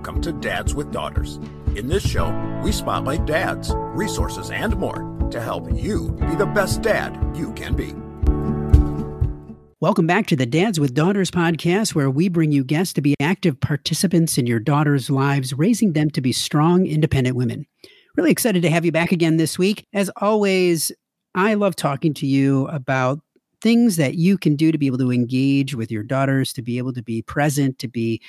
Welcome to Dads with Daughters. In this show, we spotlight dads, resources, and more to help you be the best dad you can be. Welcome back to the Dads with Daughters podcast, where we bring you guests to be active participants in your daughters' lives, raising them to be strong, independent women. Really excited to have you back again this week. As always, I love talking to you about things that you can do to be able to engage with your daughters, to be able to be present, to be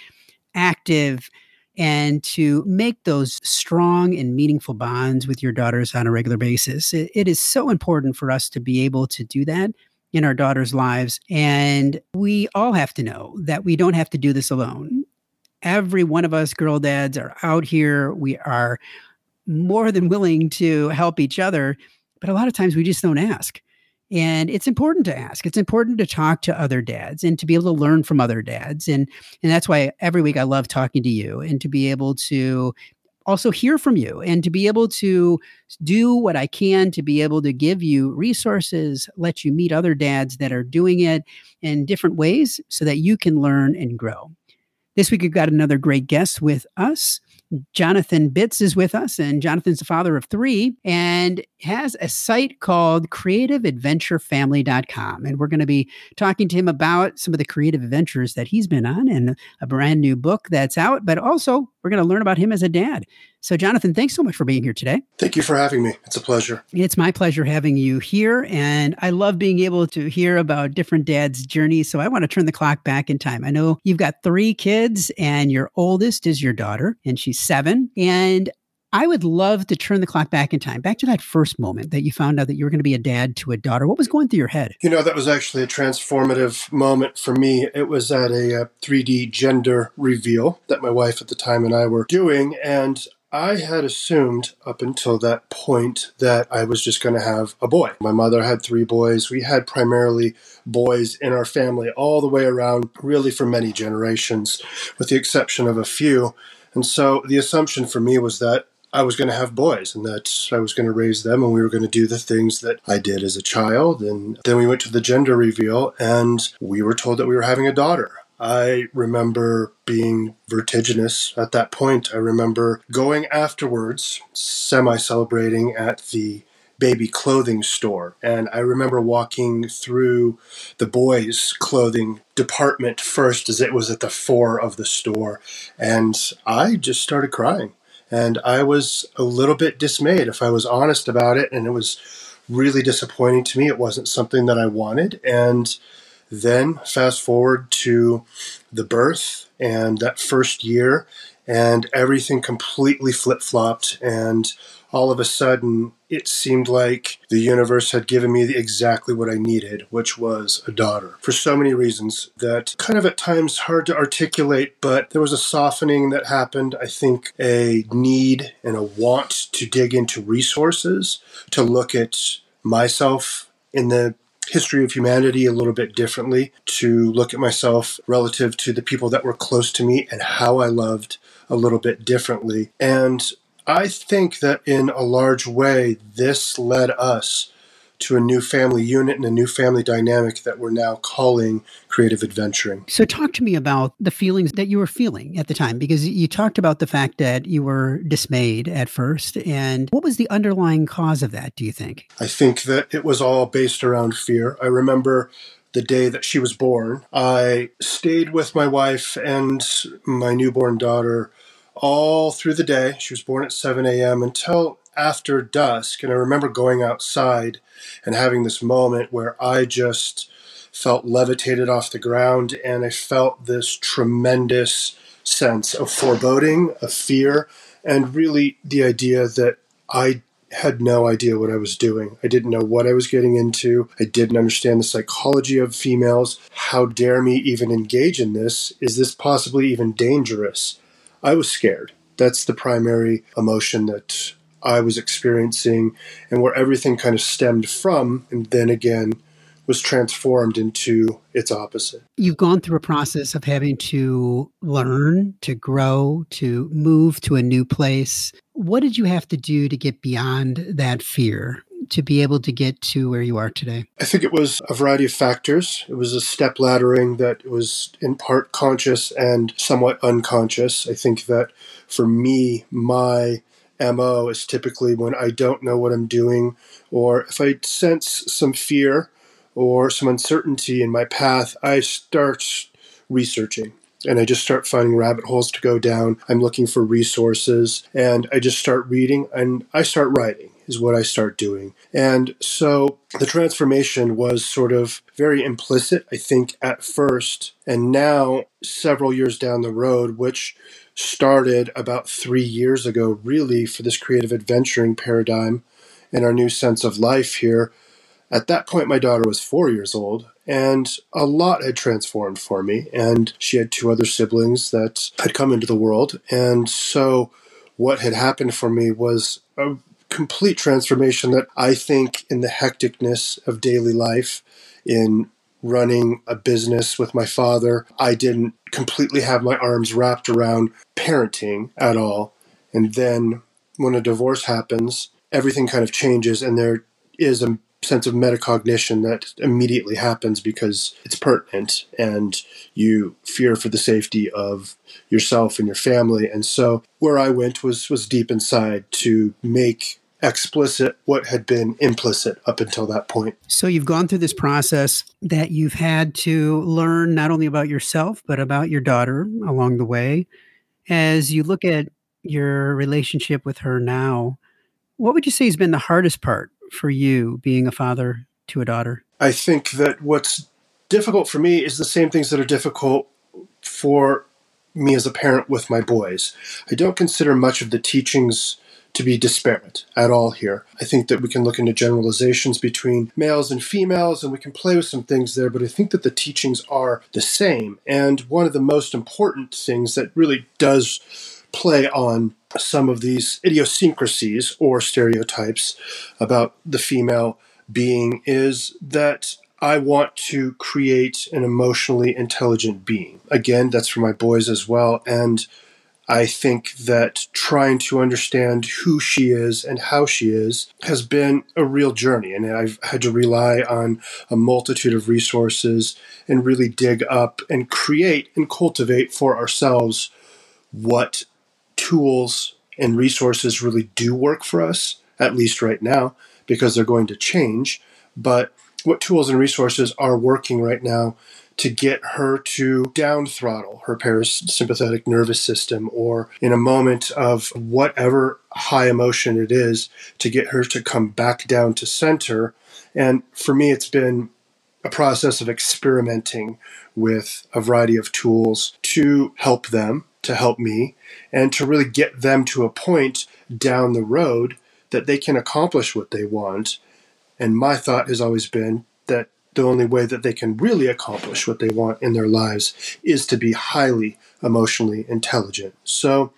active, and to make those strong and meaningful bonds with your daughters on a regular basis. it, it is so important for us to be able to do that in our daughters' lives. And we all have to know that we don't have to do this alone. Every one of us girl dads are out here. We are more than willing to help each other, but a lot of times we just don't ask. And it's important to ask. It's important to talk to other dads and to be able to learn from other dads. And and that's why every week I love talking to you and to be able to also hear from you and to be able to do what I can to be able to give you resources, let you meet other dads that are doing it in different ways so that you can learn and grow. This week, we've got another great guest with us. Jonathan Bitz is with us, and Jonathan's the father of three and has a site called creativeadventurefamily.com. And we're going to be talking to him about some of the creative adventures that he's been on and a brand new book that's out, but also we're going to learn about him as a dad. So, Jonathan, thanks so much for being here today. Thank you for having me. It's a pleasure. It's my pleasure having you here. And I love being able to hear about different dads' journeys. So, I want to turn the clock back in time. I know you've got three kids, and your oldest is your daughter, and she's seven. And I would love to turn the clock back in time, back to that first moment that you found out that you were going to be a dad to a daughter. What was going through your head? You know, that was actually a transformative moment for me. It was at a, uh, a 3D gender reveal that my wife at the time and I were doing. And I had assumed up until that point that I was just going to have a boy. My mother had three boys. We had primarily boys in our family all the way around, really for many generations, with the exception of a few. And so the assumption for me was that I was going to have boys and that I was going to raise them and we were going to do the things that I did as a child. And then we went to the gender reveal and we were told that we were having a daughter. I remember being vertiginous at that point. I remember going afterwards, semi celebrating at the baby clothing store. And I remember walking through the boys' clothing department first as it was at the fore of the store. And I just started crying. And I was a little bit dismayed, if I was honest about it. And it was really disappointing to me. It wasn't something that I wanted. And then fast forward to the birth and that first year, and everything completely flip flopped. And all of a sudden, it seemed like the universe had given me exactly what I needed, which was a daughter. For so many reasons that kind of at times hard to articulate, but there was a softening that happened. I think a need and a want to dig into resources, to look at myself in the history of humanity a little bit differently, to look at myself relative to the people that were close to me and how I loved a little bit differently. And I think that in a large way, this led us to a new family unit and a new family dynamic that we're now calling creative adventuring. So, talk to me about the feelings that you were feeling at the time, because you talked about the fact that you were dismayed at first. And what was the underlying cause of that, do you think? I think that it was all based around fear. I remember the day that she was born, I stayed with my wife and my newborn daughter all through the day. She was born at 7 a.m. until after dusk. And I remember going outside and having this moment where I just felt levitated off the ground and I felt this tremendous sense of foreboding, of fear, and really the idea that I had no idea what I was doing. I didn't know what I was getting into. I didn't understand the psychology of females. How dare me even engage in this? Is this possibly even dangerous? I was scared. That's the primary emotion that I was experiencing, and where everything kind of stemmed from, and then again was transformed into its opposite. You've gone through a process of having to learn, to grow, to move to a new place. What did you have to do to get beyond that fear? To be able to get to where you are today? I think it was a variety of factors. It was a step laddering that was in part conscious and somewhat unconscious. I think that for me, my MO is typically when I don't know what I'm doing, or if I sense some fear or some uncertainty in my path, I start researching and I just start finding rabbit holes to go down. I'm looking for resources and I just start reading and I start writing is what I start doing. And so the transformation was sort of very implicit, I think, at first. And now, several years down the road, which started about three years ago, really, for this creative adventuring paradigm and our new sense of life here. At that point, my daughter was four years old, and a lot had transformed for me. And she had two other siblings that had come into the world. And so, what had happened for me was a complete transformation that I think, in the hecticness of daily life, in running a business with my father, I didn't completely have my arms wrapped around parenting at all. And then when a divorce happens, everything kind of changes, and there is a sense of metacognition that immediately happens because it's pertinent and you fear for the safety of yourself and your family. And so where I went was was deep inside to make explicit what had been implicit up until that point. So you've gone through this process that you've had to learn not only about yourself but about your daughter along the way. As you look at your relationship with her now, what would you say has been the hardest part for you being a father to a daughter? I think that what's difficult for me is the same things that are difficult for me as a parent with my boys. I don't consider much of the teachings to be disparate at all here. I think that we can look into generalizations between males and females and we can play with some things there, but I think that the teachings are the same. And one of the most important things that really does play on some of these idiosyncrasies or stereotypes about the female being is that I want to create an emotionally intelligent being. Again, that's for my boys as well. And I think that trying to understand who she is and how she is has been a real journey. And I've had to rely on a multitude of resources and really dig up and create and cultivate for ourselves what tools and resources really do work for us, at least right now, because they're going to change. But what tools and resources are working right now to get her to down throttle her parasympathetic nervous system or in a moment of whatever high emotion it is to get her to come back down to center. And for me, it's been a process of experimenting with a variety of tools to help them, to help me, and to really get them to a point down the road that they can accomplish what they want. And my thought has always been that the only way that they can really accomplish what they want in their lives is to be highly emotionally intelligent. So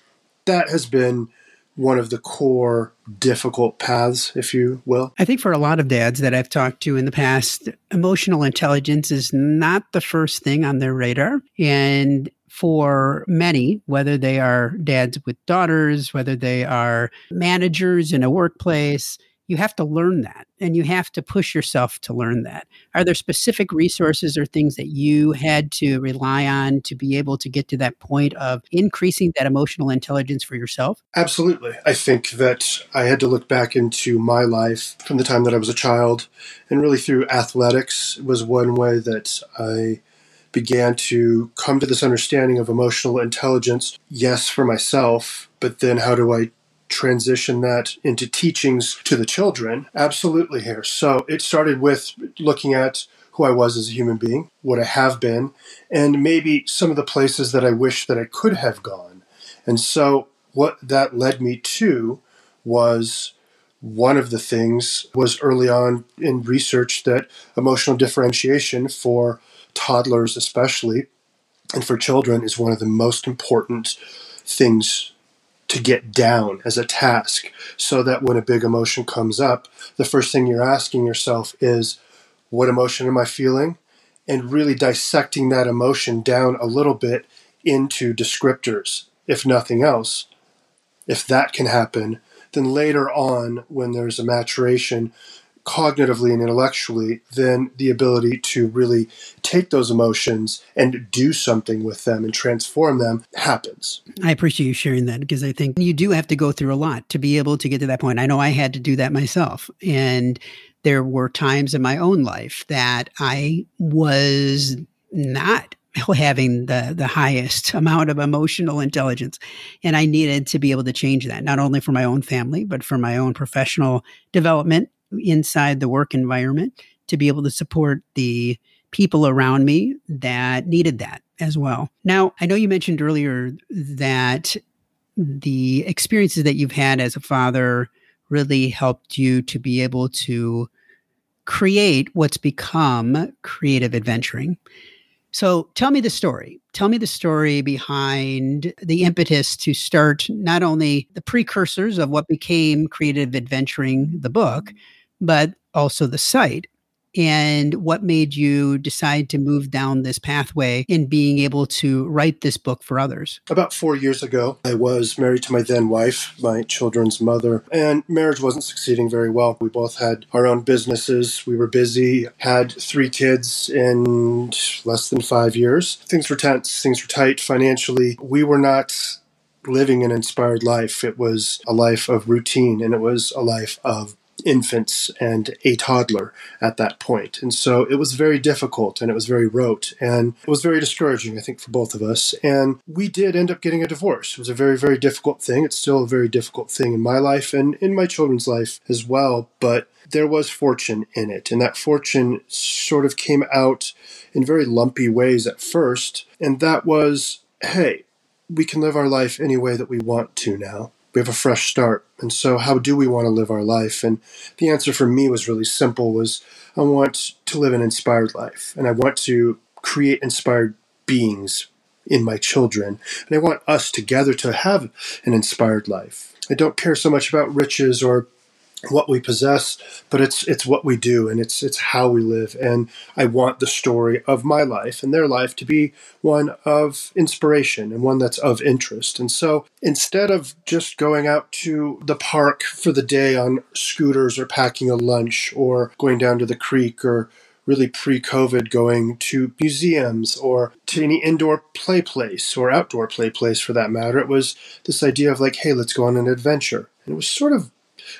that has been one of the core difficult paths, if you will. I think for a lot of dads that I've talked to in the past, emotional intelligence is not the first thing on their radar. And for many, whether they are dads with daughters, whether they are managers in a workplace, you have to learn that and you have to push yourself to learn that. Are there specific resources or things that you had to rely on to be able to get to that point of increasing that emotional intelligence for yourself? Absolutely. I think that I had to look back into my life from the time that I was a child and really through athletics was one way that I began to come to this understanding of emotional intelligence. Yes, for myself, but then how do I transition that into teachings to the children? Absolutely, here. So it started with looking at who I was as a human being, what I have been, and maybe some of the places that I wish that I could have gone. And so what that led me to was one of the things was early on in research that emotional differentiation for toddlers especially and for children is one of the most important things to get down as a task so that when a big emotion comes up, the first thing you're asking yourself is, What emotion am I feeling? And really dissecting that emotion down a little bit into descriptors, if nothing else. If that can happen, then later on, when there's a maturation, cognitively and intellectually, then the ability to really take those emotions and do something with them and transform them happens. I appreciate you sharing that because I think you do have to go through a lot to be able to get to that point. I know I had to do that myself. And there were times in my own life that I was not having the the highest amount of emotional intelligence and i needed to be able to change that not only for my own family but for my own professional development inside the work environment to be able to support the people around me that needed that as well now i know you mentioned earlier that the experiences that you've had as a father really helped you to be able to create what's become creative adventuring so tell me the story. Tell me the story behind the impetus to start not only the precursors of what became Creative Adventuring, the book, but also the site and what made you decide to move down this pathway in being able to write this book for others? About four years ago, I was married to my then wife, my children's mother, and marriage wasn't succeeding very well. We both had our own businesses. We were busy, had three kids in less than five years. Things were tense, things were tight financially. We were not living an inspired life. It was a life of routine and it was a life of infants and a toddler at that point. And so it was very difficult and it was very rote and it was very discouraging, I think, for both of us. And we did end up getting a divorce. It was a very, very difficult thing. It's still a very difficult thing in my life and in my children's life as well. But there was fortune in it. And that fortune sort of came out in very lumpy ways at first. And that was hey, we can live our life any way that we want to now we have a fresh start. And so how do we want to live our life? And the answer for me was really simple was I want to live an inspired life and I want to create inspired beings in my children. And I want us together to have an inspired life. I don't care so much about riches or what we possess, but it's it's what we do and it's it's how we live. And I want the story of my life and their life to be one of inspiration and one that's of interest. And so instead of just going out to the park for the day on scooters or packing a lunch or going down to the creek or really pre-COVID going to museums or to any indoor play place or outdoor play place for that matter. It was this idea of like, hey, let's go on an adventure. And it was sort of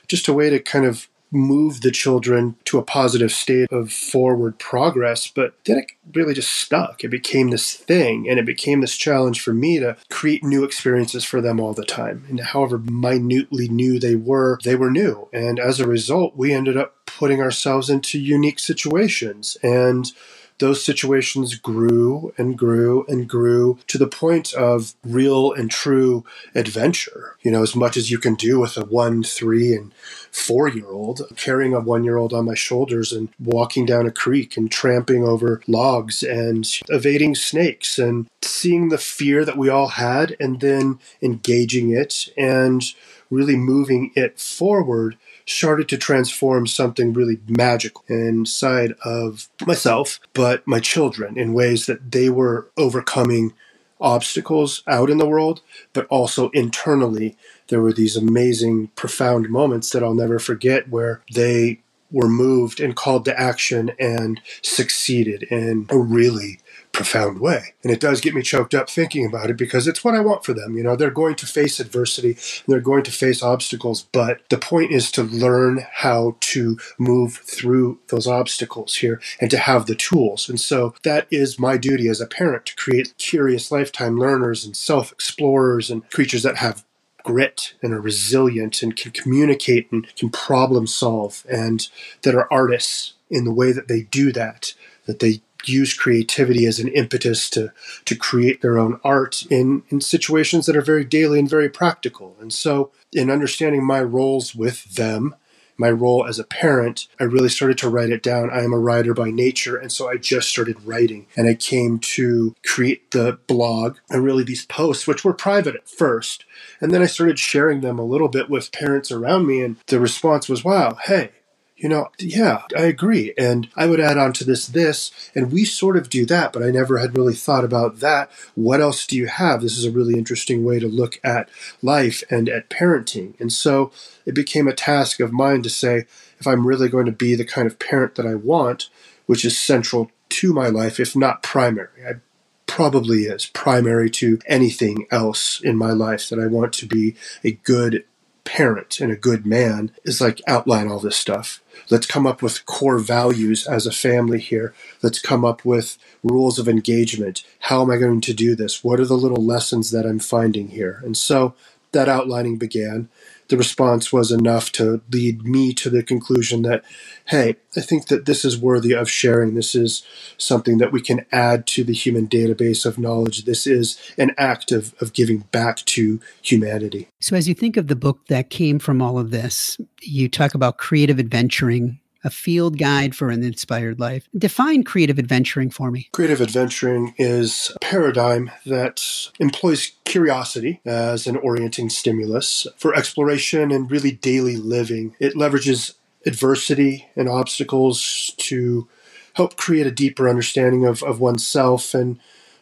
just a way to kind of move the children to a positive state of forward progress. But then it really just stuck. It became this thing and it became this challenge for me to create new experiences for them all the time. And however minutely new they were, they were new. And as a result, we ended up putting ourselves into unique situations. And those situations grew and grew and grew to the point of real and true adventure. You know, as much as you can do with a one, three, and four year old, carrying a one year old on my shoulders and walking down a creek and tramping over logs and evading snakes and seeing the fear that we all had and then engaging it and really moving it forward started to transform something really magical inside of myself, but my children in ways that they were overcoming obstacles out in the world, but also internally. There were these amazing, profound moments that I'll never forget where they were moved and called to action and succeeded in a really profound way. And it does get me choked up thinking about it because it's what I want for them. You know, they're going to face adversity they're going to face obstacles, but the point is to learn how to move through those obstacles here and to have the tools. And so that is my duty as a parent to create curious lifetime learners and self explorers and creatures that have grit and are resilient and can communicate and can problem solve and that are artists in the way that they do that, that they use creativity as an impetus to to create their own art in in situations that are very daily and very practical. And so, in understanding my roles with them, my role as a parent, I really started to write it down. I am a writer by nature, and so I just started writing. And I came to create the blog and really these posts, which were private at first. And then I started sharing them a little bit with parents around me, and the response was, wow, hey, you know, yeah, I agree. And I would add on to this, this, and we sort of do that, but I never had really thought about that. What else do you have? This is a really interesting way to look at life and at parenting. And so it became a task of mine to say, if I'm really going to be the kind of parent that I want, which is central to my life, if not primary, I probably is primary to anything else in my life that I want to be a good parent and a good man is like outline all this stuff. Let's come up with core values as a family here. Let's come up with rules of engagement. How am I going to do this? What are the little lessons that I'm finding here? And so that outlining began the response was enough to lead me to the conclusion that, hey, I think that this is worthy of sharing. This is something that we can add to the human database of knowledge. This is an act of, of giving back to humanity. So, as you think of the book that came from all of this, you talk about creative adventuring a field guide for an inspired life. Define creative adventuring for me. Creative adventuring is a paradigm that employs curiosity as an orienting stimulus for exploration and really daily living. It leverages adversity and obstacles to help create a deeper understanding of, of oneself and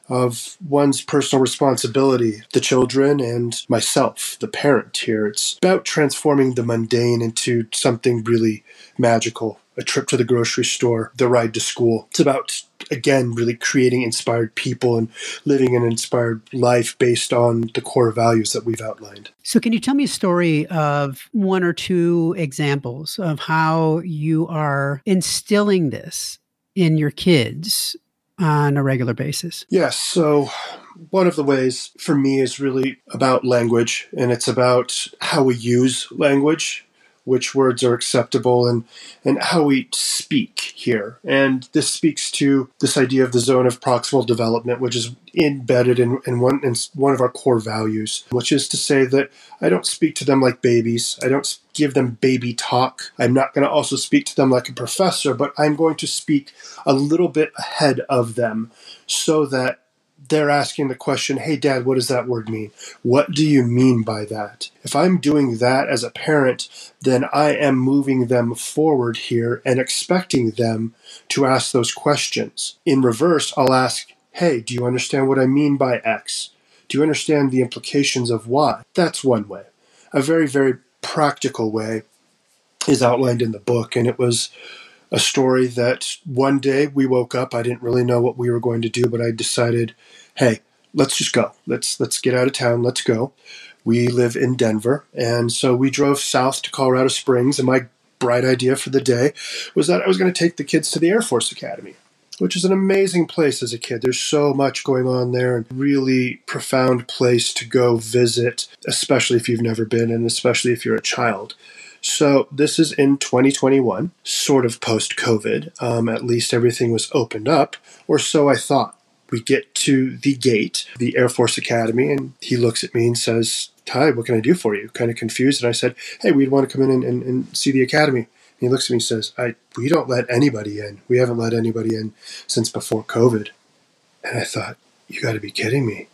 of one's personal responsibility, the children and myself, the parent here. It's about transforming the mundane into something really magical. A trip to the grocery store, the ride to school. It's about, again, really creating inspired people and living an inspired life based on the core values that we've outlined. So, can you tell me a story of one or two examples of how you are instilling this in your kids on a regular basis? Yes. So, one of the ways for me is really about language, and it's about how we use language which words are acceptable and and how we speak here. And this speaks to this idea of the zone of proximal development which is embedded in, in one in one of our core values which is to say that i don't speak to them like babies. I don't give them baby talk. I'm not going to also speak to them like a professor but i'm going to speak a little bit ahead of them so that they're asking the question, hey, dad, what does that word mean? What do you mean by that? If I'm doing that as a parent, then I am moving them forward here and expecting them to ask those questions. In reverse, I'll ask, hey, do you understand what I mean by X? Do you understand the implications of Y? That's one way. A very, very practical way is outlined in the book, and it was a story that one day we woke up. I didn't really know what we were going to do, but I decided, hey, let's just go. Let's let's get out of town. Let's go. We live in Denver, and so we drove south to Colorado Springs. And my bright idea for the day was that I was going to take the kids to the Air Force Academy, which is an amazing place as a kid. There's so much going on there, and really profound place to go visit, especially if you've never been, and especially if you're a child. So this is in 2021, sort of post COVID. Um, at least everything was opened up, or so I thought. We get to the gate, the Air Force Academy, and he looks at me and says, Ty, what can I do for you? Kind of confused. And I said, Hey, we'd want to come in and, and, and see the academy. And he looks at me and says, I, We don't let anybody in. We haven't let anybody in since before COVID. And I thought, You got to be kidding me.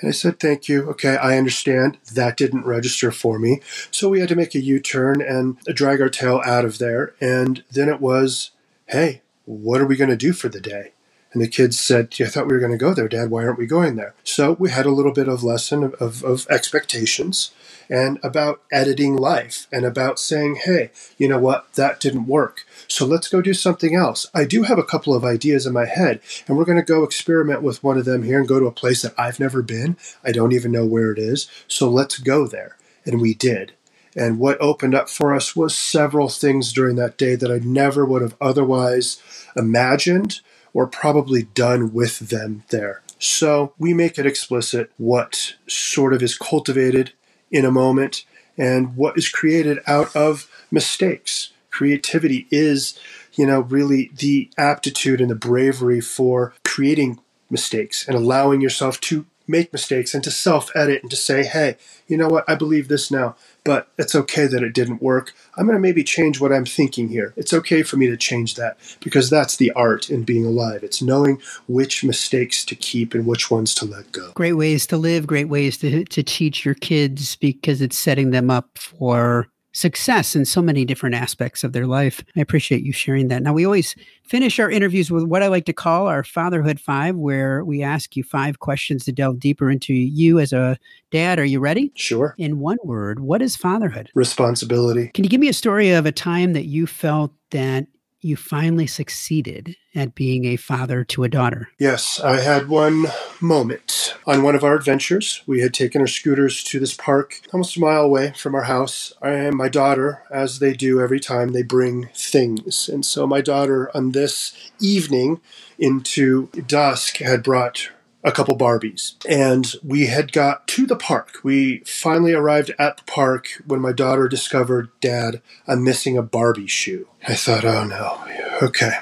And I said, Thank you. Okay, I understand. That didn't register for me. So we had to make a U turn and drag our tail out of there. And then it was, Hey, what are we going to do for the day? And the kids said, I thought we were going to go there, Dad. Why aren't we going there? So we had a little bit of lesson of, of, of expectations and about editing life and about saying, hey, you know what? That didn't work. So let's go do something else. I do have a couple of ideas in my head, and we're going to go experiment with one of them here and go to a place that I've never been. I don't even know where it is. So let's go there. And we did. And what opened up for us was several things during that day that I never would have otherwise imagined or probably done with them there. So we make it explicit what sort of is cultivated in a moment and what is created out of mistakes. Creativity is, you know, really the aptitude and the bravery for creating mistakes and allowing yourself to make mistakes and to self edit and to say, hey, you know what, I believe this now but it's okay that it didn't work. I'm going to maybe change what I'm thinking here. It's okay for me to change that because that's the art in being alive. It's knowing which mistakes to keep and which ones to let go. Great ways to live, great ways to, to teach your kids because it's setting them up for success in so many different aspects of their life. I appreciate you sharing that. Now, we always finish our interviews with what I like to call our Fatherhood Five, where we ask you five questions to delve deeper into you as a dad. Are you ready? Sure. In one word, what is fatherhood? Responsibility. Can you give me a story of a time that you felt that you finally succeeded at being a father to a daughter. Yes, I had one moment on one of our adventures. We had taken our scooters to this park almost a mile away from our house. I And my daughter, as they do every time, they bring things. And so my daughter, on this evening into dusk, had brought a couple Barbies. And we had got to the park. We finally arrived at the park when my daughter discovered, Dad, I'm missing a Barbie shoe. I thought, oh no, okay.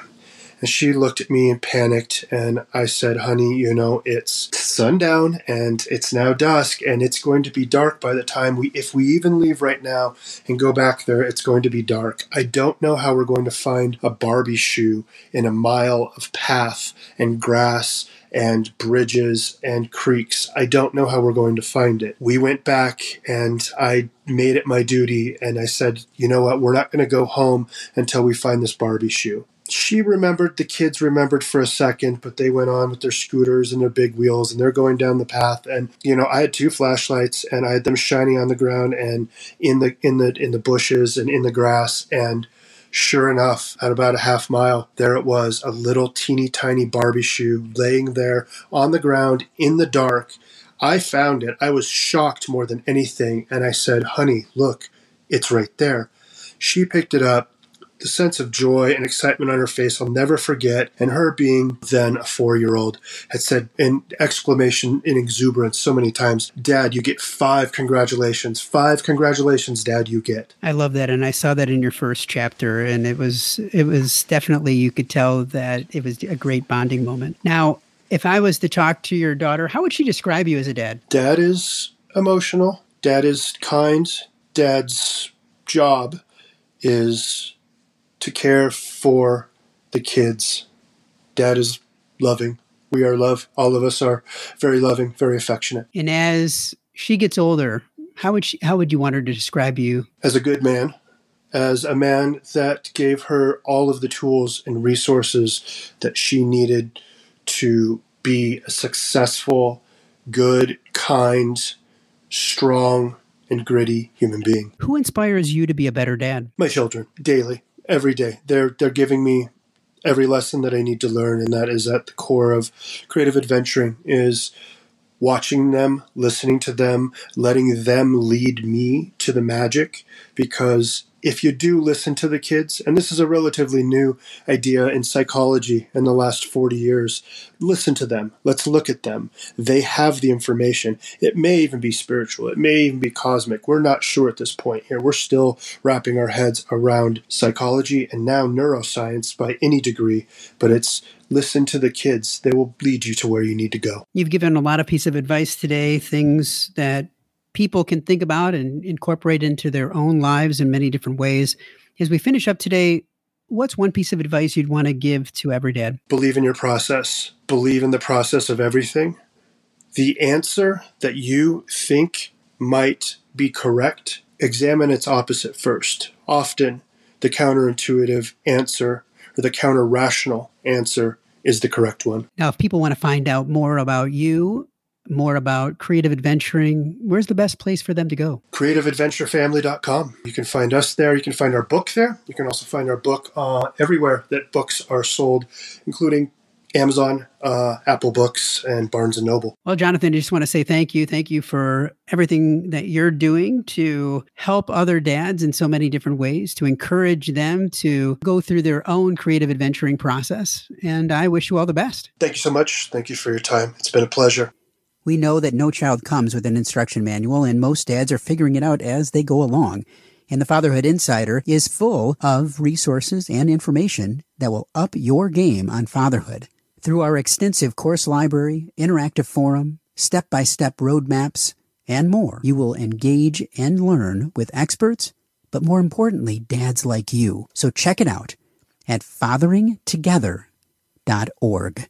And she looked at me and panicked. And I said, honey, you know, it's sundown and it's now dusk and it's going to be dark by the time we, if we even leave right now and go back there, it's going to be dark. I don't know how we're going to find a Barbie shoe in a mile of path and grass and bridges and creeks. I don't know how we're going to find it. We went back and I made it my duty and I said, you know what, we're not going to go home until we find this Barbie shoe. She remembered, the kids remembered for a second, but they went on with their scooters and their big wheels and they're going down the path. And, you know, I had two flashlights and I had them shining on the ground and in the, in the, in the bushes and in the grass. And Sure enough, at about a half mile, there it was a little teeny tiny Barbie shoe laying there on the ground in the dark. I found it. I was shocked more than anything. And I said, Honey, look, it's right there. She picked it up the sense of joy and excitement on her face I'll never forget. And her being then a four year old had said in exclamation in exuberance so many times, Dad, you get five congratulations. Five congratulations, Dad, you get. I love that. And I saw that in your first chapter. And it was it was definitely you could tell that it was a great bonding moment. Now, if I was to talk to your daughter, how would she describe you as a dad? Dad is emotional. Dad is kind. Dad's job is to care for the kids. Dad is loving. We are love. All of us are very loving, very affectionate. And as she gets older, how would she, how would you want her to describe you? As a good man, as a man that gave her all of the tools and resources that she needed to be a successful, good, kind, strong, and gritty human being. Who inspires you to be a better dad? My children, daily every day. They're they're giving me every lesson that I need to learn, and that is at the core of creative adventuring is watching them, listening to them, letting them lead me to the magic because if you do listen to the kids, and this is a relatively new idea in psychology in the last 40 years, listen to them. Let's look at them. They have the information. It may even be spiritual, it may even be cosmic. We're not sure at this point here. We're still wrapping our heads around psychology and now neuroscience by any degree, but it's listen to the kids. They will lead you to where you need to go. You've given a lot of piece of advice today, things that people can think about and incorporate into their own lives in many different ways. As we finish up today, what's one piece of advice you'd want to give to every dad? Believe in your process, believe in the process of everything. The answer that you think might be correct, examine its opposite first. Often, the counterintuitive answer or the counter rational answer is the correct one. Now, if people want to find out more about you more about creative adventuring, where's the best place for them to go? CreativeAdventureFamily.com. You can find us there. You can find our book there. You can also find our book uh, everywhere that books are sold, including Amazon, uh, Apple Books, and Barnes and Noble. Well, Jonathan, I just want to say thank you. Thank you for everything that you're doing to help other dads in so many different ways, to encourage them to go through their own creative adventuring process. And I wish you all the best. Thank you so much. Thank you for your time. It's been a pleasure. We know that no child comes with an instruction manual, and most dads are figuring it out as they go along. And the Fatherhood Insider is full of resources and information that will up your game on fatherhood. Through our extensive course library, interactive forum, step by step roadmaps, and more, you will engage and learn with experts, but more importantly, dads like you. So check it out at fatheringtogether.org.